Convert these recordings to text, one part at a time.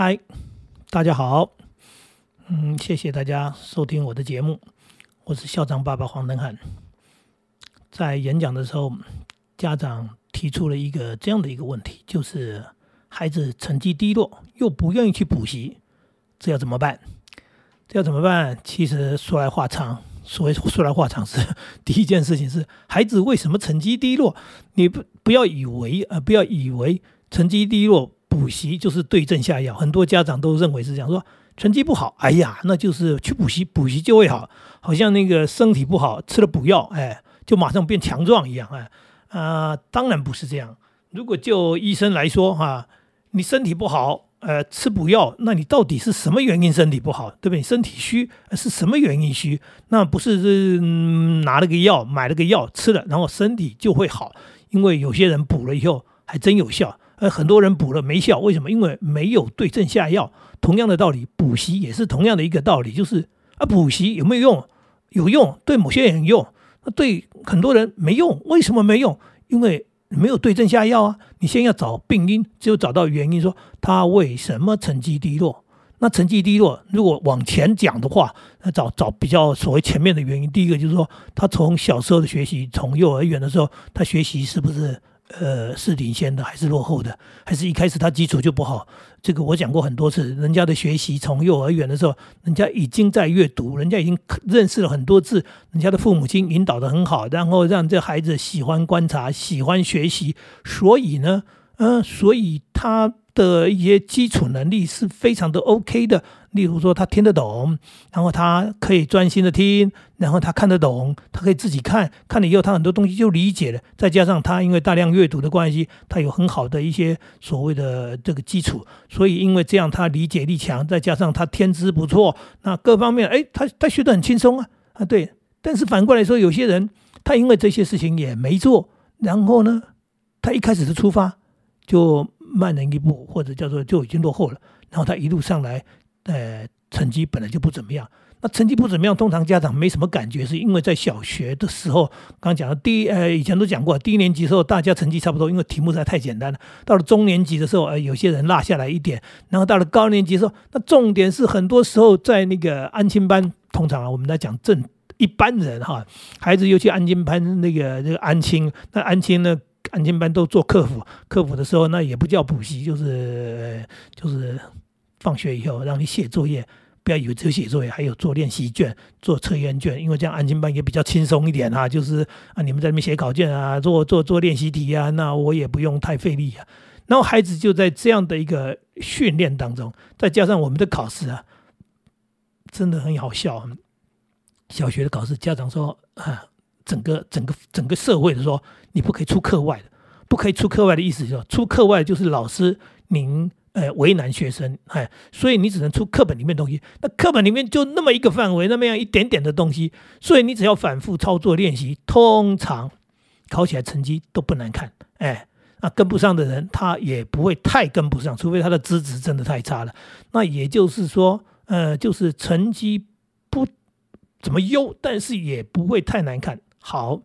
嗨，大家好，嗯，谢谢大家收听我的节目，我是校长爸爸黄登汉。在演讲的时候，家长提出了一个这样的一个问题，就是孩子成绩低落，又不愿意去补习，这要怎么办？这要怎么办？其实说来话长，所谓说来话长是第一件事情是孩子为什么成绩低落？你不不要以为呃，不要以为成绩低落补习就是对症下药。很多家长都认为是这样说，成绩不好，哎呀，那就是去补习，补习就会好，好像那个身体不好吃了补药，哎，就马上变强壮一样，哎啊，当然不是这样。如果就医生来说哈，你身体不好。呃，吃补药，那你到底是什么原因身体不好，对不对？身体虚是什么原因虚？那不是是拿了个药，买了个药吃了，然后身体就会好？因为有些人补了以后还真有效，呃，很多人补了没效，为什么？因为没有对症下药。同样的道理，补习也是同样的一个道理，就是啊，补习有没有用？有用，对某些人用，那对很多人没用。为什么没用？因为。没有对症下药啊！你先要找病因，只有找到原因，说他为什么成绩低落。那成绩低落，如果往前讲的话，那找找比较所谓前面的原因。第一个就是说，他从小时候的学习，从幼儿园的时候，他学习是不是？呃，是领先的还是落后的？还是一开始他基础就不好？这个我讲过很多次。人家的学习从幼儿园的时候，人家已经在阅读，人家已经认识了很多字，人家的父母亲引导的很好，然后让这孩子喜欢观察，喜欢学习，所以呢，嗯，所以他。的一些基础能力是非常的 OK 的，例如说他听得懂，然后他可以专心的听，然后他看得懂，他可以自己看，看了以后他很多东西就理解了。再加上他因为大量阅读的关系，他有很好的一些所谓的这个基础，所以因为这样他理解力强，再加上他天资不错，那各方面哎，他他学得很轻松啊啊对。但是反过来说，有些人他因为这些事情也没做，然后呢，他一开始的出发就。慢人一步，或者叫做就已经落后了。然后他一路上来，呃，成绩本来就不怎么样。那成绩不怎么样，通常家长没什么感觉，是因为在小学的时候，刚刚讲的第一，呃，以前都讲过，低年级的时候大家成绩差不多，因为题目实在太简单了。到了中年级的时候，呃，有些人落下来一点。然后到了高年级的时候，那重点是很多时候在那个安亲班，通常啊，我们在讲正一般人哈，孩子又去安亲班，那个这个安亲，那安亲呢？安亲班都做客服，客服的时候那也不叫补习，就是就是放学以后让你写作业，不要以为只有写作业，还有做练习卷、做测验卷，因为这样安亲班也比较轻松一点啊。就是啊，你们在那边写考卷啊，做做做练习题啊，那我也不用太费力啊。然后孩子就在这样的一个训练当中，再加上我们的考试啊，真的很好笑。小学的考试，家长说啊。整个整个整个社会的说，你不可以出课外的，不可以出课外的意思就是出课外就是老师您呃为难学生哎，所以你只能出课本里面东西。那课本里面就那么一个范围，那么样一点点的东西，所以你只要反复操作练习，通常考起来成绩都不难看哎。那跟不上的人，他也不会太跟不上，除非他的资质真的太差了。那也就是说，呃，就是成绩不怎么优，但是也不会太难看。好，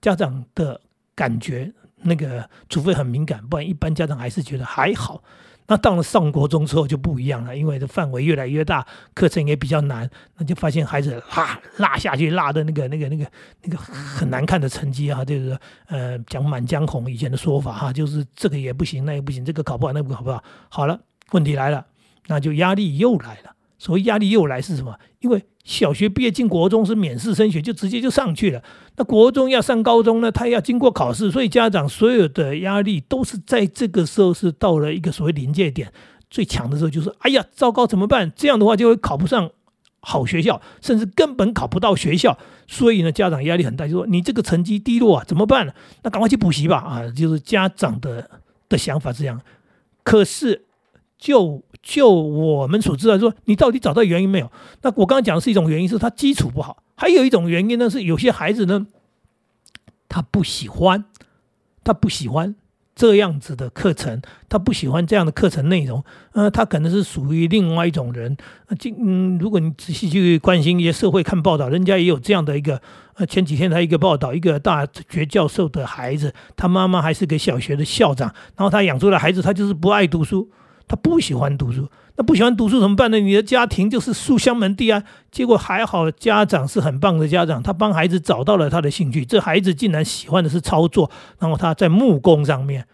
家长的感觉那个，除非很敏感，不然一般家长还是觉得还好。那到了上国中之后就不一样了，因为这范围越来越大，课程也比较难，那就发现孩子拉拉下去，落的那个那个那个那个很难看的成绩啊，就是呃讲满江红以前的说法哈，就是这个也不行，那也不行，这个考不好，那个考不好。好了，问题来了，那就压力又来了。所谓压力又来是什么？因为小学毕业进国中是免试升学，就直接就上去了。那国中要上高中呢，他要经过考试，所以家长所有的压力都是在这个时候是到了一个所谓临界点最强的时候，就是哎呀，糟糕，怎么办？这样的话就会考不上好学校，甚至根本考不到学校。所以呢，家长压力很大，就说你这个成绩低落啊，怎么办呢？那赶快去补习吧！啊，就是家长的的想法这样。可是就就我们所知道，说你到底找到原因没有？那我刚刚讲的是一种原因，是他基础不好；还有一种原因呢，是有些孩子呢，他不喜欢，他不喜欢这样子的课程，他不喜欢这样的课程内容。呃，他可能是属于另外一种人。呃，嗯，如果你仔细去关心一些社会看报道，人家也有这样的一个。呃，前几天他一个报道，一个大学教授的孩子，他妈妈还是个小学的校长，然后他养出来孩子，他就是不爱读书。他不喜欢读书。那不喜欢读书怎么办呢？你的家庭就是书香门第啊。结果还好，家长是很棒的家长，他帮孩子找到了他的兴趣。这孩子竟然喜欢的是操作，然后他在木工上面。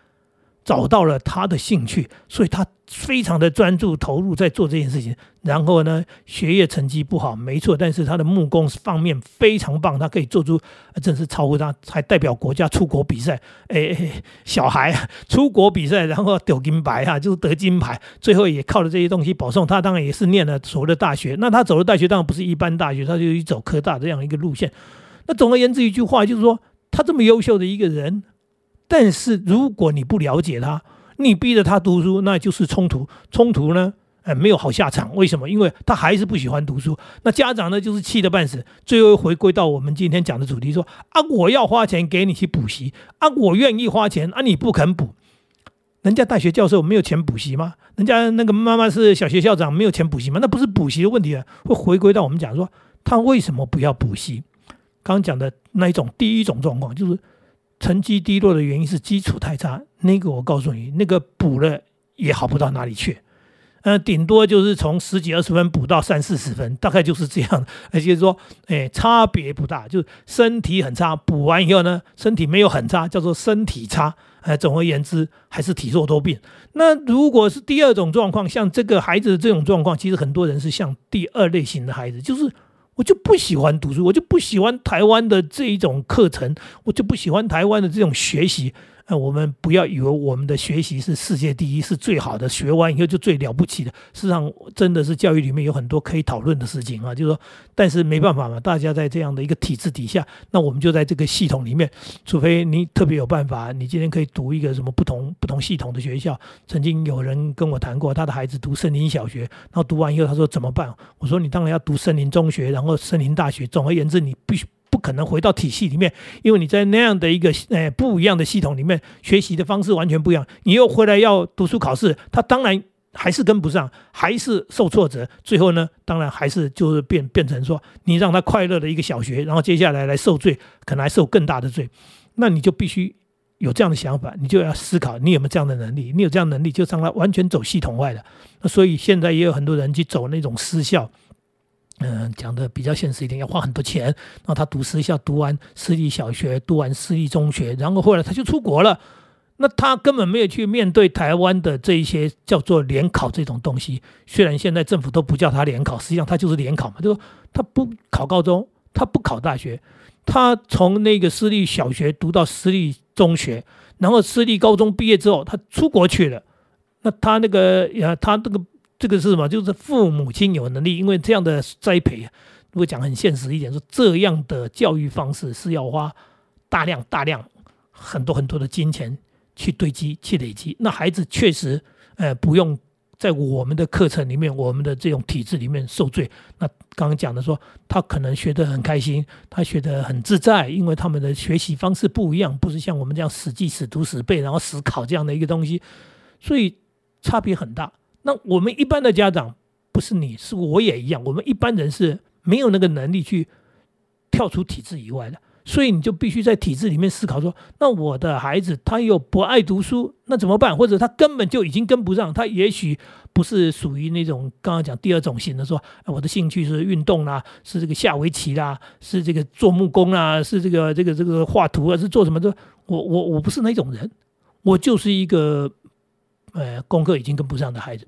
找到了他的兴趣，所以他非常的专注投入在做这件事情。然后呢，学业成绩不好，没错，但是他的木工方面非常棒，他可以做出真是超乎他，还代表国家出国比赛。哎，小孩出国比赛，然后得金牌哈，就是得金牌。最后也靠着这些东西保送，他当然也是念了所谓的大学。那他走的大学当然不是一般大学，他就去走科大这样一个路线。那总而言之一句话就是说，他这么优秀的一个人。但是如果你不了解他，你逼着他读书，那就是冲突。冲突呢，哎，没有好下场。为什么？因为他还是不喜欢读书。那家长呢，就是气得半死。最后回归到我们今天讲的主题，说啊，我要花钱给你去补习啊，我愿意花钱啊，你不肯补。人家大学教授没有钱补习吗？人家那个妈妈是小学校长，没有钱补习吗？那不是补习的问题啊，会回归到我们讲说，他为什么不要补习？刚刚讲的那一种第一种状况就是。成绩低落的原因是基础太差，那个我告诉你，那个补了也好不到哪里去，呃，顶多就是从十几二十分补到三四十分，大概就是这样。而且说，哎，差别不大，就是身体很差，补完以后呢，身体没有很差，叫做身体差。哎，总而言之，还是体弱多病。那如果是第二种状况，像这个孩子这种状况，其实很多人是像第二类型的孩子，就是。我就不喜欢读书，我就不喜欢台湾的这一种课程，我就不喜欢台湾的这种学习。那我们不要以为我们的学习是世界第一，是最好的，学完以后就最了不起的。事实上，真的是教育里面有很多可以讨论的事情啊。就是说，但是没办法嘛，大家在这样的一个体制底下，那我们就在这个系统里面，除非你特别有办法，你今天可以读一个什么不同不同系统的学校。曾经有人跟我谈过，他的孩子读森林小学，然后读完以后他说怎么办？我说你当然要读森林中学，然后森林大学。总而言之，你必须。不可能回到体系里面，因为你在那样的一个呃不一样的系统里面学习的方式完全不一样。你又回来要读书考试，他当然还是跟不上，还是受挫折。最后呢，当然还是就是变变成说，你让他快乐的一个小学，然后接下来来受罪，可能还受更大的罪。那你就必须有这样的想法，你就要思考你有没有这样的能力。你有这样能力，就让他完全走系统外的。那所以现在也有很多人去走那种私校。嗯，讲的比较现实一点，要花很多钱。那他读私校，读完私立小学，读完私立中学，然后后来他就出国了。那他根本没有去面对台湾的这一些叫做联考这种东西。虽然现在政府都不叫他联考，实际上他就是联考嘛。就说他不考高中，他不考大学，他从那个私立小学读到私立中学，然后私立高中毕业之后，他出国去了。那他那个呀，他这个。这个是什么？就是父母亲有能力，因为这样的栽培，如果讲很现实一点，说这样的教育方式是要花大量、大量、很多很多的金钱去堆积、去累积。那孩子确实，呃，不用在我们的课程里面、我们的这种体制里面受罪。那刚刚讲的说，他可能学得很开心，他学得很自在，因为他们的学习方式不一样，不是像我们这样死记、死读、死背，然后死考这样的一个东西，所以差别很大。那我们一般的家长不是你是我也一样，我们一般人是没有那个能力去跳出体制以外的，所以你就必须在体制里面思考说，那我的孩子他又不爱读书，那怎么办？或者他根本就已经跟不上，他也许不是属于那种刚刚讲第二种型的，说我的兴趣是运动啦，是这个下围棋啦，是这个做木工啦，是这个这个这个画图啊，是做什么的？我我我不是那种人，我就是一个呃功课已经跟不上的孩子。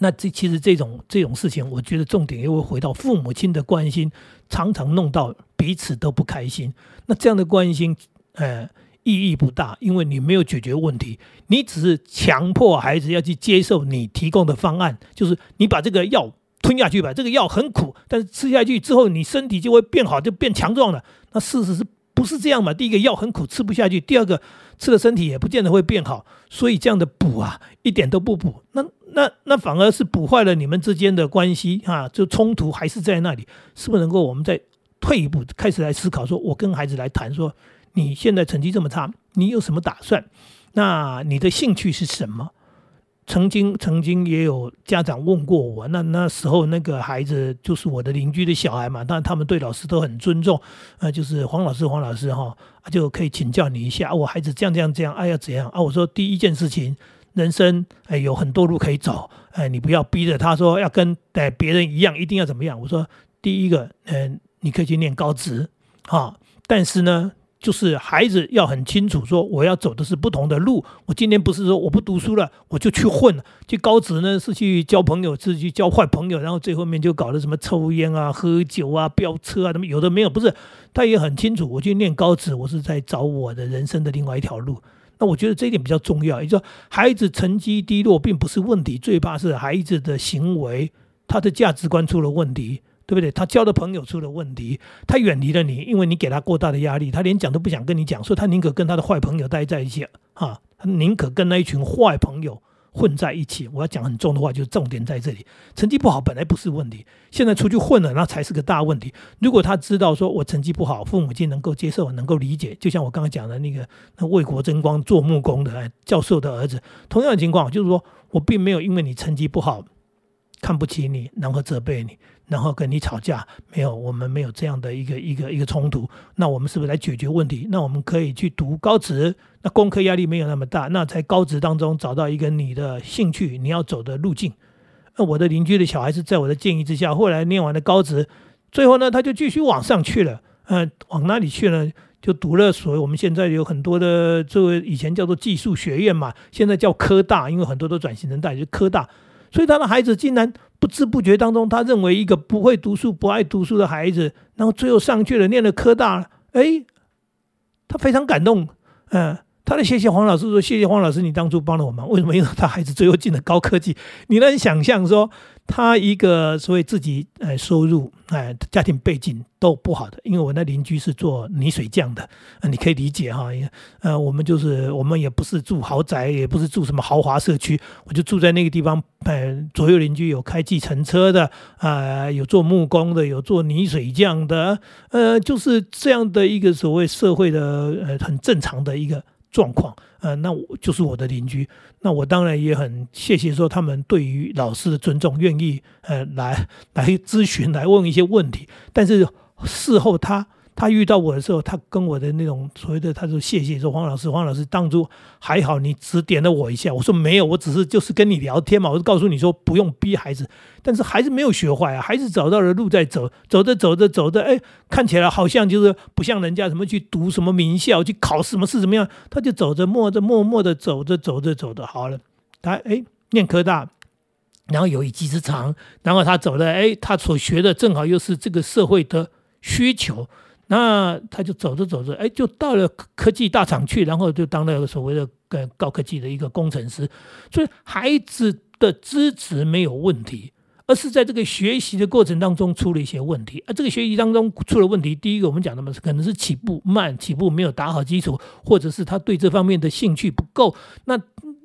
那这其实这种这种事情，我觉得重点又会回到父母亲的关心，常常弄到彼此都不开心。那这样的关心，呃，意义不大，因为你没有解决问题，你只是强迫孩子要去接受你提供的方案，就是你把这个药吞下去吧，这个药很苦，但是吃下去之后，你身体就会变好，就变强壮了。那事实是不是这样嘛？第一个药很苦，吃不下去；第二个吃了身体也不见得会变好。所以这样的补啊，一点都不补。那那那反而是补坏了你们之间的关系啊！就冲突还是在那里，是不是能够我们再退一步，开始来思考？说我跟孩子来谈，说你现在成绩这么差，你有什么打算？那你的兴趣是什么？曾经曾经也有家长问过我，那那时候那个孩子就是我的邻居的小孩嘛，但他们对老师都很尊重，呃，就是黄老师黄老师哈，就可以请教你一下，我孩子这样这样这样，哎呀怎样啊？我说第一件事情。人生哎有很多路可以走，哎，你不要逼着他说要跟哎别人一样，一定要怎么样。我说第一个，嗯，你可以去念高职，啊，但是呢。就是孩子要很清楚说，我要走的是不同的路。我今天不是说我不读书了，我就去混了，去高职呢是去交朋友，是去交坏朋友，然后最后面就搞了什么抽烟啊、喝酒啊、飙车啊，什么有的没有，不是。他也很清楚，我去念高职，我是在找我的人生的另外一条路。那我觉得这一点比较重要，也就说孩子成绩低落并不是问题，最怕是孩子的行为，他的价值观出了问题。对不对？他交的朋友出了问题，他远离了你，因为你给他过大的压力，他连讲都不想跟你讲，所以他宁可跟他的坏朋友待在一起，哈，他宁可跟那一群坏朋友混在一起。我要讲很重的话，就是重点在这里。成绩不好本来不是问题，现在出去混了，那才是个大问题。如果他知道说我成绩不好，父母亲能够接受，能够理解，就像我刚刚讲的那个那为国争光做木工的教授的儿子，同样的情况，就是说我并没有因为你成绩不好看不起你，然后责备你。然后跟你吵架，没有，我们没有这样的一个一个一个冲突。那我们是不是来解决问题？那我们可以去读高职，那功课压力没有那么大。那在高职当中找到一个你的兴趣，你要走的路径。那我的邻居的小孩是在我的建议之下，后来念完了高职，最后呢，他就继续往上去了。嗯，往哪里去呢？就读了所谓我们现在有很多的，作为以前叫做技术学院嘛，现在叫科大，因为很多都转型成大学，科大。所以他的孩子竟然不知不觉当中，他认为一个不会读书、不爱读书的孩子，然后最后上去了，念了科大，哎，他非常感动，嗯，他的谢谢黄老师说：“谢谢黄老师，你当初帮了我忙。为什么？因为他孩子最后进了高科技。你能想象说？”他一个所谓自己呃收入哎家庭背景都不好的，因为我那邻居是做泥水匠的，啊你可以理解哈，呃我们就是我们也不是住豪宅，也不是住什么豪华社区，我就住在那个地方，呃左右邻居有开计程车的啊，有做木工的，有做泥水匠的，呃就是这样的一个所谓社会的呃很正常的一个。状况，呃，那我就是我的邻居，那我当然也很谢谢说他们对于老师的尊重，愿意呃来来咨询，来问一些问题，但是事后他。他遇到我的时候，他跟我的那种所谓的，他说谢谢，说黄老师，黄老师当初还好，你指点了我一下。我说没有，我只是就是跟你聊天嘛，我就告诉你说不用逼孩子，但是孩子没有学坏啊，孩子找到了路在走，走着走着走着，哎，看起来好像就是不像人家什么去读什么名校，去考什么试怎么样，他就走着默着默默的走着走着走着好了，他哎念科大，然后有一技之长，然后他走了，哎，他所学的正好又是这个社会的需求。那他就走着走着，哎，就到了科技大厂去，然后就当了所谓的呃高科技的一个工程师。所以孩子的资质没有问题，而是在这个学习的过程当中出了一些问题。而这个学习当中出了问题，第一个我们讲的嘛可能是起步慢，起步没有打好基础，或者是他对这方面的兴趣不够。那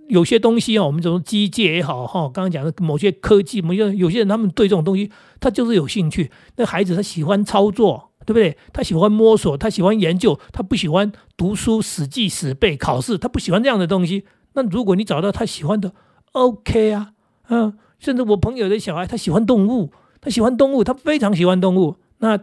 有些东西啊，我们从机械也好哈，刚刚讲的某些科技，某些有些人他们对这种东西他就是有兴趣。那孩子他喜欢操作。对不对？他喜欢摸索，他喜欢研究，他不喜欢读书死记死背考试，他不喜欢这样的东西。那如果你找到他喜欢的，OK 啊，嗯，甚至我朋友的小孩，他喜欢动物，他喜欢动物，他非常喜欢动物。那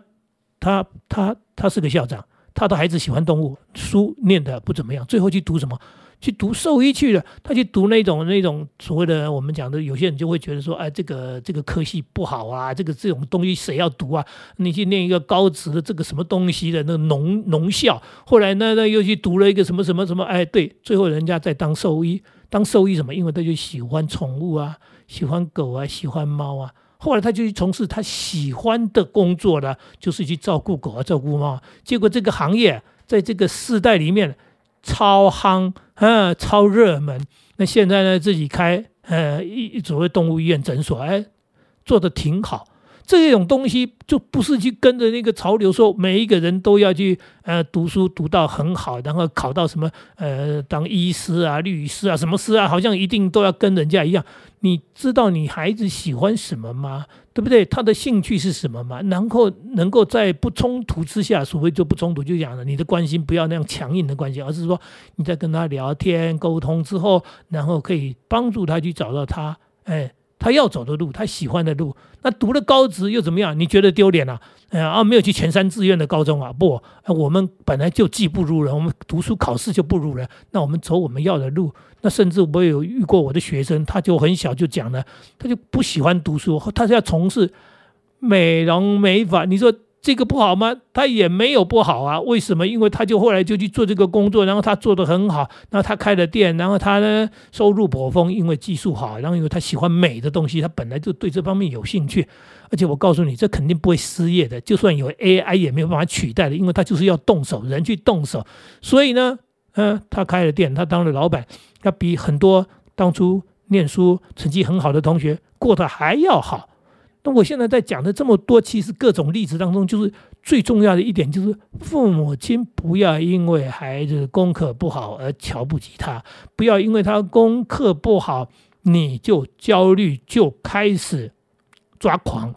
他他他是个校长，他的孩子喜欢动物，书念的不怎么样，最后去读什么？去读兽医去了，他去读那种那种所谓的我们讲的，有些人就会觉得说，哎，这个这个科系不好啊，这个这种东西谁要读啊？你去念一个高职的这个什么东西的那个农农校，后来呢呢又去读了一个什么什么什么，哎，对，最后人家在当兽医，当兽医什么？因为他就喜欢宠物啊，喜欢狗啊，喜欢猫啊，后来他就去从事他喜欢的工作了，就是去照顾狗啊，照顾猫。结果这个行业在这个世代里面。超夯，呃，超热门。那现在呢，自己开呃一所谓动物医院诊所，哎，做的挺好。这种东西就不是去跟着那个潮流，说每一个人都要去呃读书读到很好，然后考到什么呃当医师啊、律师啊、什么师啊，好像一定都要跟人家一样。你知道你孩子喜欢什么吗？对不对？他的兴趣是什么吗？然后能够在不冲突之下，所谓就不冲突，就讲了你的关心不要那样强硬的关心，而是说你在跟他聊天沟通之后，然后可以帮助他去找到他哎。他要走的路，他喜欢的路。那读了高职又怎么样？你觉得丢脸啊？啊，没有去前三志愿的高中啊？不，我们本来就技不如人，我们读书考试就不如人。那我们走我们要的路。那甚至我有遇过我的学生，他就很小就讲了，他就不喜欢读书，他是要从事美容美发。你说？这个不好吗？他也没有不好啊。为什么？因为他就后来就去做这个工作，然后他做得很好，然后他开了店，然后他呢收入颇丰，因为技术好，然后因为他喜欢美的东西，他本来就对这方面有兴趣。而且我告诉你，这肯定不会失业的，就算有 AI 也没有办法取代的，因为他就是要动手，人去动手。所以呢，嗯，他开了店，他当了老板，他比很多当初念书成绩很好的同学过得还要好。那我现在在讲的这么多，其实各种例子当中，就是最重要的一点，就是父母亲不要因为孩子功课不好而瞧不起他，不要因为他功课不好你就焦虑，就开始抓狂。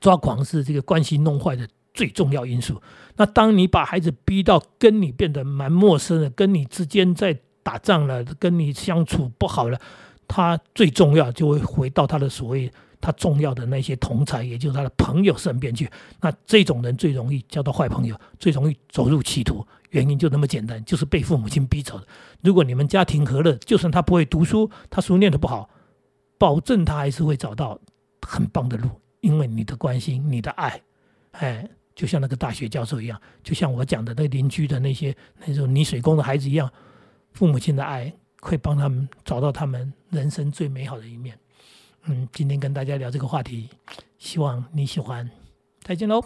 抓狂是这个关系弄坏的最重要因素。那当你把孩子逼到跟你变得蛮陌生的，跟你之间在打仗了，跟你相处不好了，他最重要就会回到他的所谓。他重要的那些同才，也就是他的朋友身边去，那这种人最容易交到坏朋友，最容易走入歧途。原因就那么简单，就是被父母亲逼走的。如果你们家庭和乐，就算他不会读书，他书念的不好，保证他还是会找到很棒的路，因为你的关心、你的爱，哎，就像那个大学教授一样，就像我讲的那邻居的那些那种泥水工的孩子一样，父母亲的爱会帮他们找到他们人生最美好的一面。嗯，今天跟大家聊这个话题，希望你喜欢，再见喽。